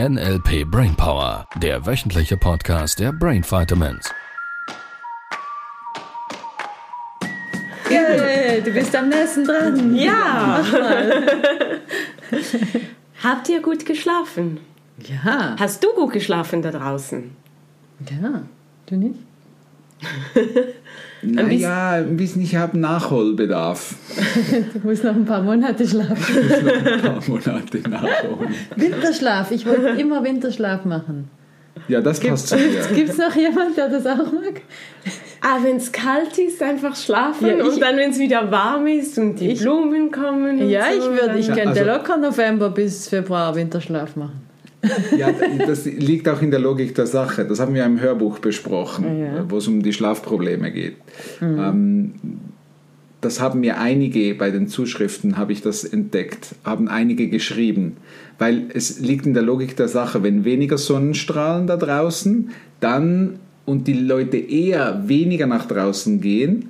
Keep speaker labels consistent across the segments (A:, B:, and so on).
A: NLP Brainpower, der wöchentliche Podcast der Brain Vitamins.
B: Yay, du bist am nächsten dran.
C: Ja. Habt ihr gut geschlafen?
B: Ja.
C: Hast du gut geschlafen da draußen?
B: Ja. Du nicht?
D: Naja, ein bisschen, ich habe Nachholbedarf.
B: Du musst noch ein paar Monate schlafen.
D: Ich muss noch ein paar Monate nachholen.
B: Winterschlaf. Ich wollte immer Winterschlaf machen.
D: Ja, das passt zu mir.
B: Gibt es noch jemand, der das auch mag?
C: Ah, wenn es kalt ist, einfach schlafen
B: Ja, ich-
C: und dann, wenn es wieder warm ist und die
B: Ich-
C: Blumen kommen. und
B: Ja,
C: so,
B: ich würde, ich
D: Ja,
B: könnte
D: also-
B: locker November bis Februar Winterschlaf machen.
D: Ja, das liegt auch in der Logik der Sache. Das haben wir im Hörbuch besprochen,
B: Ja.
D: wo es um die Schlafprobleme geht. Ähm, das haben mir einige bei den Zuschriften, habe ich das entdeckt, haben einige geschrieben. Weil es liegt in der Logik der Sache, wenn weniger Sonnenstrahlen da draußen, dann und die Leute eher weniger nach draußen gehen,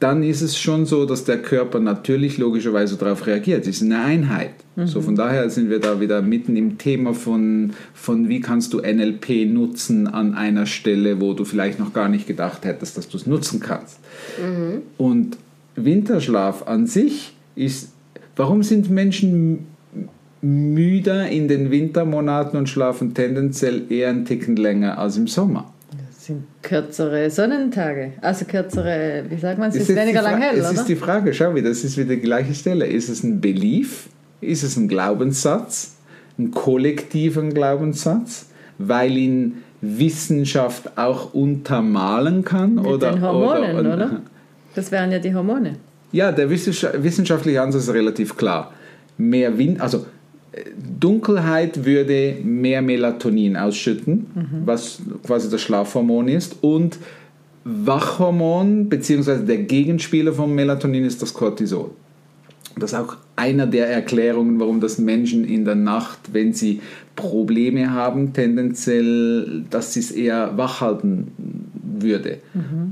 D: dann ist es schon so, dass der Körper natürlich logischerweise darauf reagiert. Es ist eine Einheit. So von daher sind wir da wieder mitten im Thema von, von wie kannst du NLP nutzen an einer Stelle, wo du vielleicht noch gar nicht gedacht hättest, dass du es nutzen kannst. Und Winterschlaf an sich ist, warum sind Menschen müder in den Wintermonaten und schlafen tendenziell eher einen Ticken länger als im Sommer?
B: Das sind kürzere Sonnentage. Also kürzere, wie sagt man, es ist,
D: jetzt
B: weniger lang hell,
D: Es
B: oder?
D: ist die Frage, schau wieder, das ist wieder die gleiche Stelle. Ist es ein Belief? Ist es ein Glaubenssatz? Ein kollektiven Glaubenssatz? Weil ihn Wissenschaft auch untermalen kann?
B: Mit
D: oder,
B: den Hormonen, oder?
D: oder?
B: Das wären ja die Hormone.
D: Ja, der wissenscha- wissenschaftliche Ansatz ist relativ klar. Mehr Wind, also Dunkelheit würde mehr Melatonin ausschütten, was quasi das Schlafhormon ist. Und Wachhormon, beziehungsweise der Gegenspieler von Melatonin ist das Cortisol. Das ist auch einer der Erklärungen, warum das Menschen in der Nacht, wenn sie Probleme haben, tendenziell, dass sie es eher wach halten würde.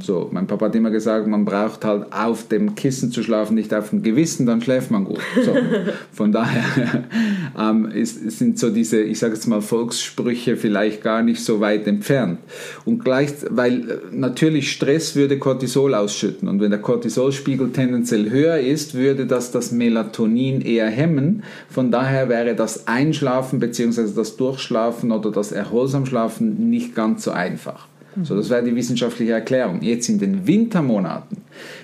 D: So, mein Papa hat immer gesagt, man braucht halt auf dem Kissen zu schlafen, nicht auf dem Gewissen, dann schläft man gut. So, von daher ähm, ist, sind so diese, ich sage jetzt mal, Volkssprüche vielleicht gar nicht so weit entfernt. Und gleich, weil äh, natürlich Stress würde Cortisol ausschütten und wenn der Cortisolspiegel tendenziell höher ist, würde das das Melatonin eher hemmen. Von daher wäre das Einschlafen bzw. das Durchschlafen oder das Erholsamschlafen nicht ganz so einfach. So, das wäre die wissenschaftliche Erklärung. Jetzt in den Wintermonaten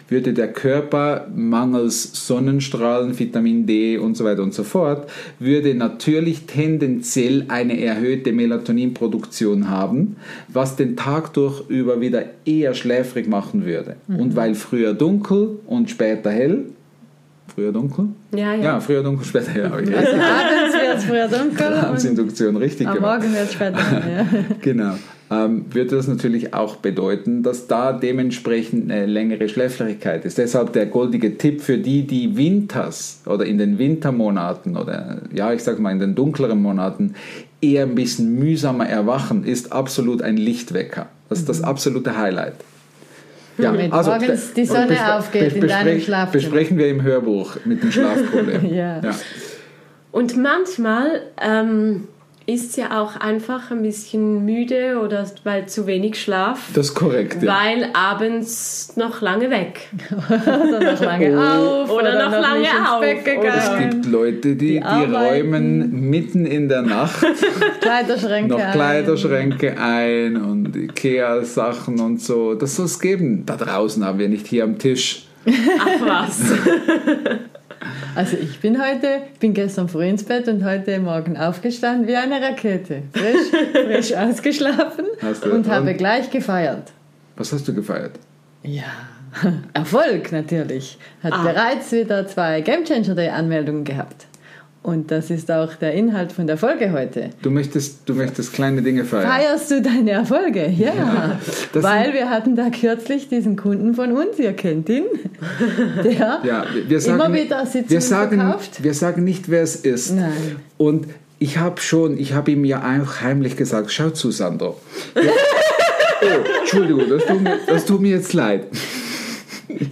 D: würde der Körper mangels Sonnenstrahlen, Vitamin D und so weiter und so fort, würde natürlich tendenziell eine erhöhte Melatoninproduktion haben, was den Tag durch über wieder eher schläfrig machen würde. Und weil früher dunkel und später hell, früher dunkel?
C: Ja, ja.
D: Ja, früher dunkel, später hell. ich
B: Also abends wird es früher dunkel und
D: Abendinduktion richtig
B: am
D: gemacht.
B: Morgen wird es später. Ja.
D: Genau. Ähm, würde das natürlich auch bedeuten, dass da dementsprechend eine längere Schläfrigkeit ist. Deshalb der goldige Tipp für die, die winters oder in den Wintermonaten oder ja, ich sag mal in den dunkleren Monaten eher ein bisschen mühsamer erwachen, ist absolut ein Lichtwecker. Das ist das absolute Highlight. Ja,
B: Damit morgens die Sonne aufgeht in deinem Schlafzimmer.
D: Besprechen wir im Hörbuch mit dem Schlafproblem.
B: Ja.
D: ja.
C: Und manchmal ähm, ist ja auch einfach ein bisschen müde oder weil zu wenig Schlaf,
D: Das ist korrekt. Ja.
C: weil abends noch lange weg.
B: Oder noch lange auf.
C: Oder noch lange
B: nicht ins
C: auf.
B: Bett
C: Oder-
D: Es gibt Leute, die, die,
B: arbeiten.
D: räumen mitten in der Nacht
B: Kleiderschränke.
D: noch
B: ein.
D: Kleiderschränke ein und Ikea-Sachen und so. Das soll es geben. Da draußen haben wir nicht hier am Tisch.
C: Ach was.
B: Also ich bin heute, bin gestern früh ins Bett und heute Morgen aufgestanden wie eine Rakete. Frisch, frisch ausgeschlafen
D: du-
B: und habe
D: und?
B: gleich gefeiert.
D: Was hast du gefeiert?
B: Ja, Erfolg natürlich. Hat bereits wieder zwei Game Changer Day Anmeldungen gehabt. Und das ist auch der Inhalt von der Folge heute.
D: Du möchtest, du möchtest kleine Dinge feiern.
B: Feierst du deine Erfolge? Ja.
D: das
B: Weil wir hatten da kürzlich diesen Kunden von uns, ihr kennt ihn, der
D: Ja, wir- sagen,
B: immer wieder Sitzungen
D: wir sagen,
B: verkauft.
D: wir sagen nicht, wer es ist.
B: Nein.
D: Und ich habe schon, ich habe ihm ja auch heimlich gesagt, schau zu, Sandro. oh, Entschuldigung, das tut, mir, das tut mir jetzt leid.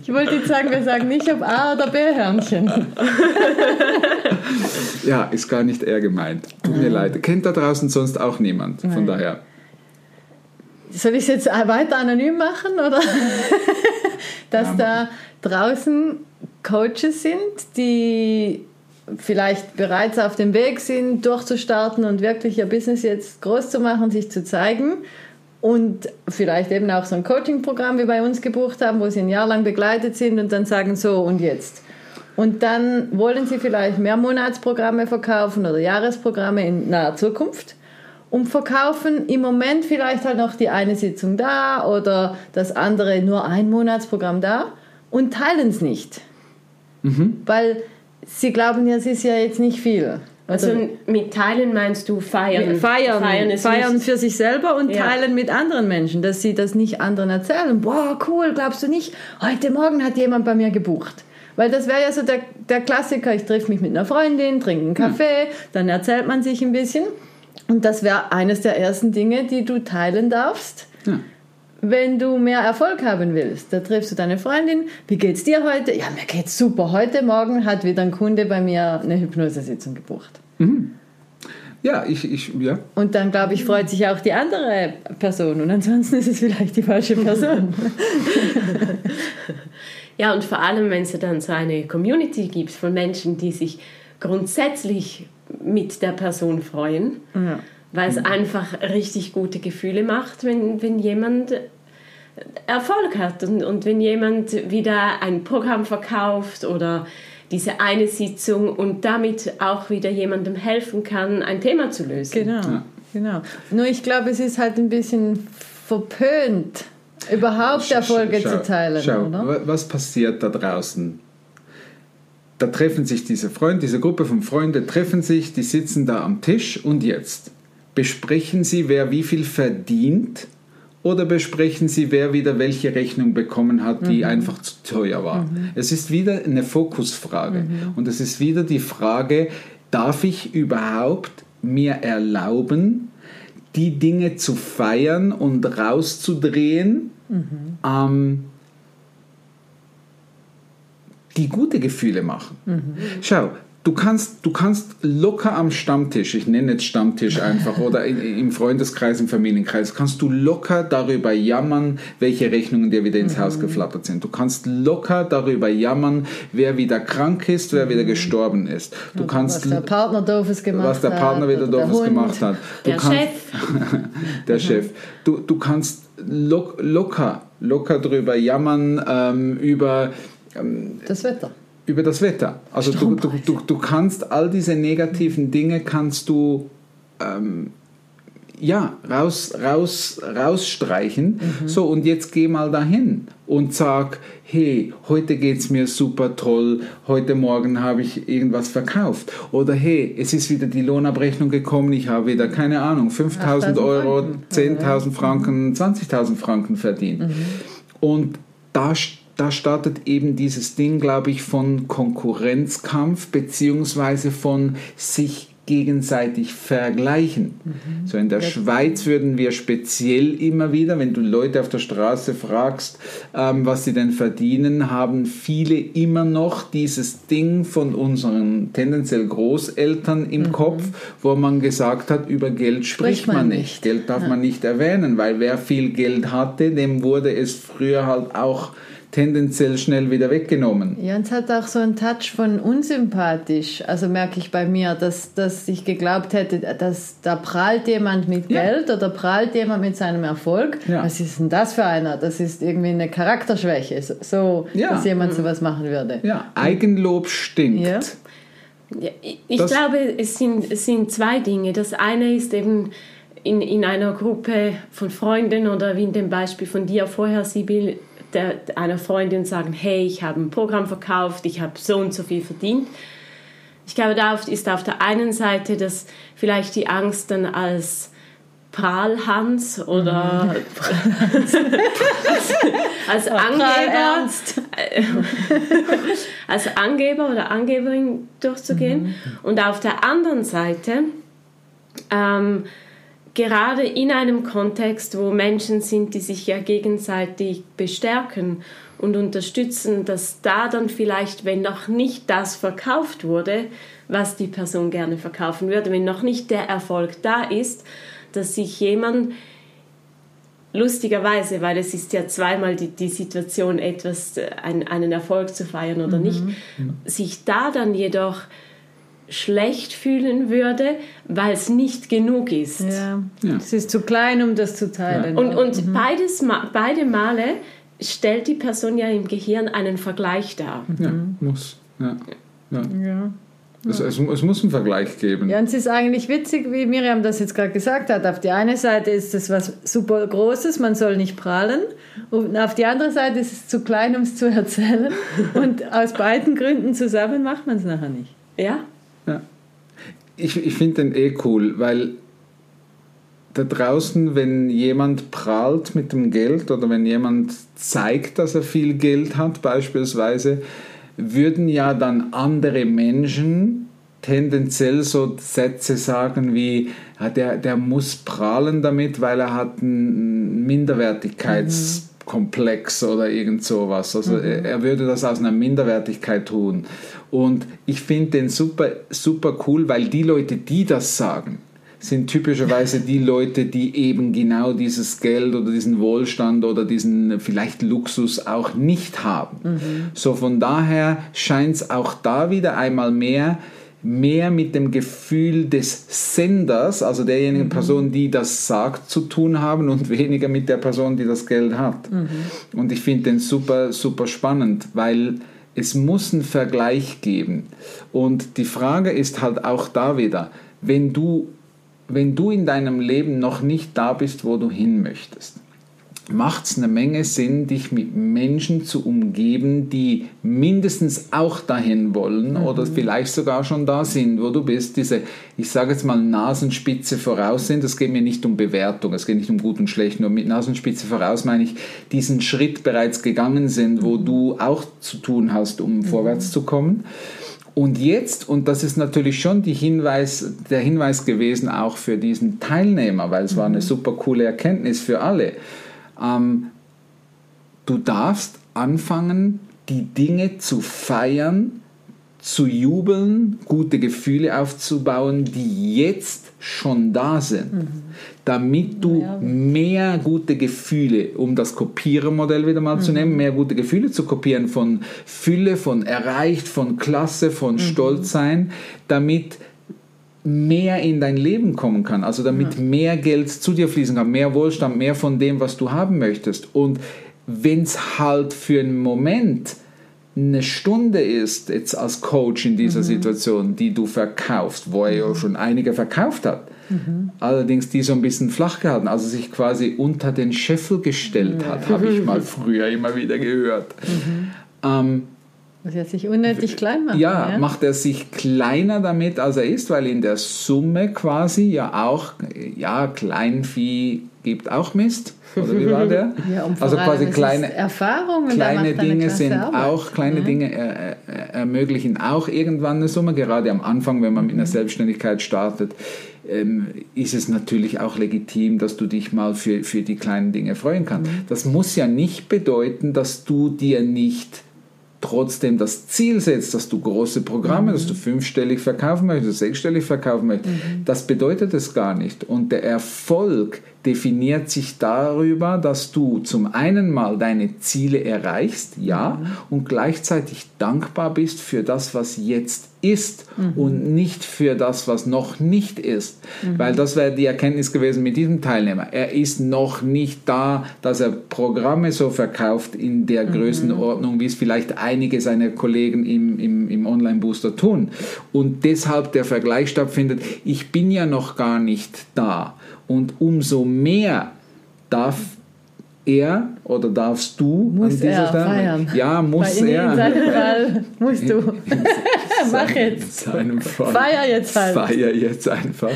B: Ich wollte jetzt sagen, wir sagen nicht, ob A oder B Hörnchen.
D: Ja, ist gar nicht er gemeint. Tut mir leid. Kennt da draußen sonst auch niemand. Von
B: Nein.
D: daher.
B: Soll ich es jetzt weiter anonym machen oder dass
D: Ja.
B: da draußen Coaches sind, die vielleicht bereits auf dem Weg sind, durchzustarten und wirklich ihr Business jetzt groß zu machen, sich zu zeigen und vielleicht eben auch so ein Coaching-Programm wie bei uns gebucht haben, wo sie ein Jahr lang begleitet sind und dann sagen so und jetzt. Und dann wollen sie vielleicht mehr Monatsprogramme verkaufen oder Jahresprogramme in naher Zukunft und verkaufen im Moment vielleicht halt noch die eine Sitzung da oder das andere nur ein Monatsprogramm da und teilen es nicht. Weil sie glauben ja, es ist ja jetzt nicht viel.
C: Also mit Teilen meinst du feiern?
B: feiern, feiern, feiern für sich selber und
C: Ja.
B: teilen mit anderen Menschen, dass sie das nicht anderen erzählen. Boah, cool, glaubst du nicht? Heute Morgen hat jemand bei mir gebucht. Weil das wäre ja so der, der Klassiker, ich treffe mich mit einer Freundin, trinke einen Kaffee, dann erzählt man sich ein bisschen. Und das wäre eines der ersten Dinge, die du teilen darfst,
D: Ja.
B: Wenn du mehr Erfolg haben willst. Da triffst du deine Freundin, wie geht's dir heute? Ja, mir geht's super. Heute Morgen hat wieder ein Kunde bei mir eine Hypnosesitzung gebucht.
D: Ja, ich, ich, ja.
B: Und dann, glaube ich, freut sich auch die andere Person. Und ansonsten ist es vielleicht die falsche Person.
C: Ja, und vor allem, wenn es dann so eine Community gibt von Menschen, die sich grundsätzlich mit der Person freuen,
B: Ja.
C: Weil es einfach richtig gute Gefühle macht, wenn, wenn jemand Erfolg hat und, und wenn jemand wieder ein Programm verkauft oder diese eine Sitzung und damit auch wieder jemandem helfen kann, ein Thema zu lösen.
B: Genau, genau. Nur ich glaube, es ist halt ein bisschen verpönt, überhaupt Erfolge
D: Schau,
B: zu teilen,
D: Schau,
B: oder?
D: wa- was passiert da draußen? Da treffen sich diese Freunde, diese Gruppe von Freunden treffen sich, die sitzen da am Tisch und jetzt besprechen sie, wer wie viel verdient? Oder besprechen sie, wer wieder welche Rechnung bekommen hat, die einfach zu teuer war. Es ist wieder eine Fokusfrage. Und es ist wieder die Frage, darf ich überhaupt mir erlauben, die Dinge zu feiern und rauszudrehen, ähm, die gute Gefühle machen. Schau, du kannst, du kannst locker am Stammtisch, ich nenne jetzt Stammtisch einfach, oder in, im Freundeskreis, im Familienkreis, kannst du locker darüber jammern, welche Rechnungen dir wieder ins Haus geflattert sind. Du kannst locker darüber jammern, wer wieder krank ist, wer wieder gestorben ist. Du kannst
B: was der Partner doofes gemacht hat.
D: was der Partner wieder doofes gemacht hat. Du
C: Der
D: kannst,
C: Chef.
D: der Chef. Du, du kannst lock, locker, locker drüber jammern ähm, über,
B: Das Wetter.
D: Über das Wetter. Also du, du, du, du kannst all diese negativen Dinge kannst du ähm, ja, raus, raus, rausstreichen. So, und jetzt geh mal dahin und sag, hey, heute geht's mir super toll, heute Morgen habe ich irgendwas verkauft. Oder hey, es ist wieder die Lohnabrechnung gekommen, ich habe wieder, keine Ahnung, 5000
B: 8.000
D: Euro,
B: Franken.
D: 10.000 Franken, 20.000 Franken verdient. Und da, da startet eben dieses Ding, glaube ich, von Konkurrenzkampf beziehungsweise von sich gegenseitig vergleichen. So in der Schweiz würden wir speziell immer wieder, wenn du Leute auf der Straße fragst, ähm, was sie denn verdienen, haben viele immer noch dieses Ding von unseren tendenziell Großeltern im Kopf, wo man gesagt hat, über Geld spricht,
B: man
D: man
B: nicht.
D: nicht. Geld darf man nicht erwähnen, weil wer viel Geld hatte, dem wurde es früher halt auch tendenziell schnell wieder weggenommen.
B: Ja, und es hat auch so einen Touch von unsympathisch. Also merke ich bei mir, dass, dass ich geglaubt hätte, dass da prahlt jemand mit
D: Ja.
B: Geld oder prahlt jemand mit seinem Erfolg.
D: Ja.
B: Was ist denn das für einer? Das ist irgendwie eine Charakterschwäche, so-
D: Ja.
B: dass jemand sowas machen würde.
D: Ja, Eigenlob stinkt.
C: Ich ich
D: Das-
C: glaube, es sind, es sind zwei Dinge. Das eine ist eben in, in einer Gruppe von Freunden oder wie in dem Beispiel von dir vorher, Sibyl, der, einer Freundin sagen, hey, ich habe ein Programm verkauft, ich habe so und so viel verdient. Ich glaube, da ist auf der einen Seite das vielleicht die Angst dann als Prahlhans oder als Angeber,
B: Ernst.
C: als Angeber oder Angeberin durchzugehen. Und auf der anderen Seite ähm, gerade in einem Kontext, wo Menschen sind, die sich ja gegenseitig bestärken und unterstützen, dass da dann vielleicht, wenn noch nicht das verkauft wurde, was die Person gerne verkaufen würde, wenn noch nicht der Erfolg da ist, dass sich jemand lustigerweise, weil es ist ja zweimal die, die Situation, etwas, äh, ein, einen Erfolg zu feiern oder mhm. nicht, sich da dann jedoch schlecht fühlen würde, weil es nicht genug ist.
B: Ja. ja. Es ist zu klein, um das zu teilen.
C: Ja. Und, und mhm. beides, beide Male stellt die Person ja im Gehirn einen Vergleich dar.
D: Ja, mhm. muss. Ja. ja. ja. Es, es, es, muss einen Vergleich geben.
B: Ja, und es ist eigentlich witzig, wie Miriam das jetzt gerade gesagt hat. Auf die eine Seite ist es was super Großes, man soll nicht prahlen. Und auf die andere Seite ist es zu klein, um es zu erzählen. Und aus beiden Gründen zusammen macht man es nachher nicht.
C: Ja?
D: Ja. Ich, ich finde den eh cool, weil da draußen, wenn jemand prahlt mit dem Geld oder wenn jemand zeigt, dass er viel Geld hat, beispielsweise, würden ja dann andere Menschen tendenziell so Sätze sagen wie, ja, der, der muss prahlen damit, weil er hat einen Minderwertigkeitskomplex mhm. Oder irgend sowas. Also mhm. er würde das aus einer Minderwertigkeit tun. Und ich finde den super, super cool, weil die Leute, die das sagen, sind typischerweise die Leute, die eben genau dieses Geld oder diesen Wohlstand oder diesen vielleicht Luxus auch nicht haben. Mhm. So von daher scheint es auch da wieder einmal mehr mehr mit dem Gefühl des Senders, also derjenigen mhm. Person, die das sagt, zu tun haben und weniger mit der Person, die das Geld hat. Mhm. Und ich finde den super, super spannend, weil es muss einen Vergleich geben. Und die Frage ist halt auch da wieder, wenn du wenn du in deinem Leben noch nicht da bist, wo du hin möchtest, macht es eine Menge Sinn, dich mit Menschen zu umgeben, die mindestens auch dahin wollen mhm. oder vielleicht sogar schon da sind, wo du bist, diese, ich sage jetzt mal, Nasenspitze voraus sind. Es geht mir nicht um Bewertung, es geht nicht um gut und schlecht, nur mit Nasenspitze voraus meine ich, diesen Schritt bereits gegangen sind, wo mhm. du auch zu tun hast, um mhm. vorwärts zu kommen. Und jetzt, und das ist natürlich schon Hinweis, der Hinweis gewesen auch für diesen Teilnehmer, weil es war eine mhm. super coole Erkenntnis für alle, ähm, du darfst anfangen, die Dinge zu feiern, zu jubeln, gute Gefühle aufzubauen, die jetzt schon da sind, mhm. damit du ja. mehr gute Gefühle, um das Kopierermodell wieder mal mhm. zu nehmen, mehr gute Gefühle zu kopieren von Fülle, von erreicht, von Klasse, von mhm. Stolzsein, damit mehr in dein Leben kommen kann, also damit ja. mehr Geld zu dir fließen kann, mehr Wohlstand, mehr von dem, was du haben möchtest. Und wenn es halt für einen Moment eine Stunde ist, jetzt als Coach in dieser mhm. Situation, die du verkaufst, wo er ja mhm. schon einige verkauft hat, mhm. allerdings die so ein bisschen flach gehalten, also sich quasi unter den Scheffel gestellt hat, habe ich mal früher immer wieder gehört.
B: Mhm. Ähm, dass er sich unnötig klein macht.
D: Ja, ja, macht er sich kleiner damit, als er ist, weil in der Summe quasi ja auch, ja, Kleinvieh gibt auch Mist. Oder wie war der?
B: ja, also quasi kleine
D: Erfahrungen. Kleine Dinge sind Arbeit. auch, kleine ja. Dinge äh, äh, ermöglichen auch irgendwann eine Summe. Gerade am Anfang, wenn man mit einer mhm. Selbstständigkeit startet, ähm, ist es natürlich auch legitim, dass du dich mal für, für die kleinen Dinge freuen kannst. Mhm. Das muss ja nicht bedeuten, dass du dir nicht trotzdem das Ziel setzt, dass du große Programme, mhm. dass du fünfstellig verkaufen möchtest, sechsstellig verkaufen möchtest, mhm. das bedeutet es gar nicht. Und der Erfolg definiert sich darüber, dass du zum einen mal deine Ziele erreichst, ja, mhm. und gleichzeitig dankbar bist für das, was jetzt ist mhm. und nicht für das, was noch nicht ist. Mhm. Weil das wäre die Erkenntnis gewesen mit diesem Teilnehmer. Er ist noch nicht da, dass er Programme so verkauft in der mhm. Größenordnung, wie es vielleicht einige seiner Kollegen im, im, im Online-Booster tun. Und deshalb der Vergleich stattfindet, ich bin ja noch gar nicht da. Und umso mehr darf er oder darfst du
B: muss an dieser er Stelle feiern.
D: Ja, muss
B: in,
D: er.
B: In seinem Fall musst du. In, in Mach jetzt.
D: Seinem Fall.
B: Feier jetzt halt.
D: Feier jetzt einfach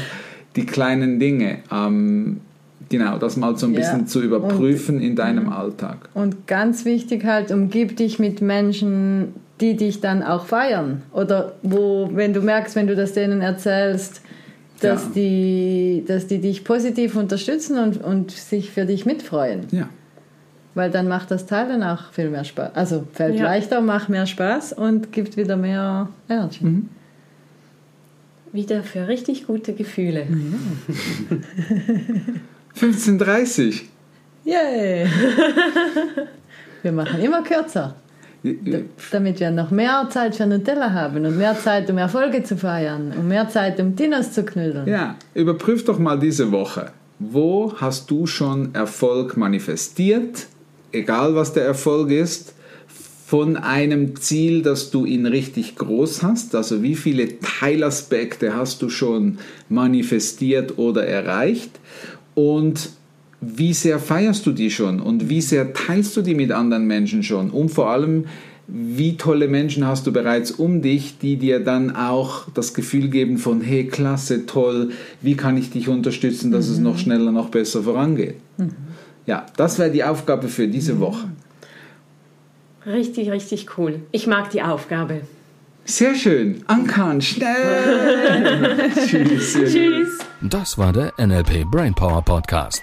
D: die kleinen Dinge. Ähm, genau, das mal so ein bisschen ja. zu überprüfen und, in deinem Alltag.
B: Und ganz wichtig halt, umgib dich mit Menschen, die dich dann auch feiern. Oder wo, wenn du merkst, wenn du das denen erzählst, dass,
D: Ja.
B: die, dass die dich positiv unterstützen und, und sich für dich mitfreuen.
D: Ja.
B: Weil dann macht das Teil dann auch viel mehr Spaß. Also fällt
C: Ja.
B: leichter, macht mehr Spaß und gibt wieder mehr Energy.
C: Wieder für richtig gute Gefühle.
D: 15.30
B: Yay! wir machen immer kürzer, damit wir noch mehr Zeit für Nutella haben und mehr Zeit, um Erfolge zu feiern und mehr Zeit, um Dinos zu knüdeln.
D: Ja, überprüf doch mal diese Woche. Wo hast du schon Erfolg manifestiert? Egal was der Erfolg ist, von einem Ziel, dass du ihn richtig groß hast. Also wie viele Teilaspekte hast du schon manifestiert oder erreicht? Und wie sehr feierst du die schon? Und wie sehr teilst du die mit anderen Menschen schon? Und vor allem, wie tolle Menschen hast du bereits um dich, die dir dann auch das Gefühl geben von, hey, klasse, toll, wie kann ich dich unterstützen, dass es noch schneller, noch besser vorangeht? Ja, das wäre die Aufgabe für diese Woche.
C: Richtig, richtig cool. Ich mag die Aufgabe.
D: Sehr schön. Ankern, schnell. Tschüss.
C: Tschüss.
A: Das war der NLP Brainpower Podcast.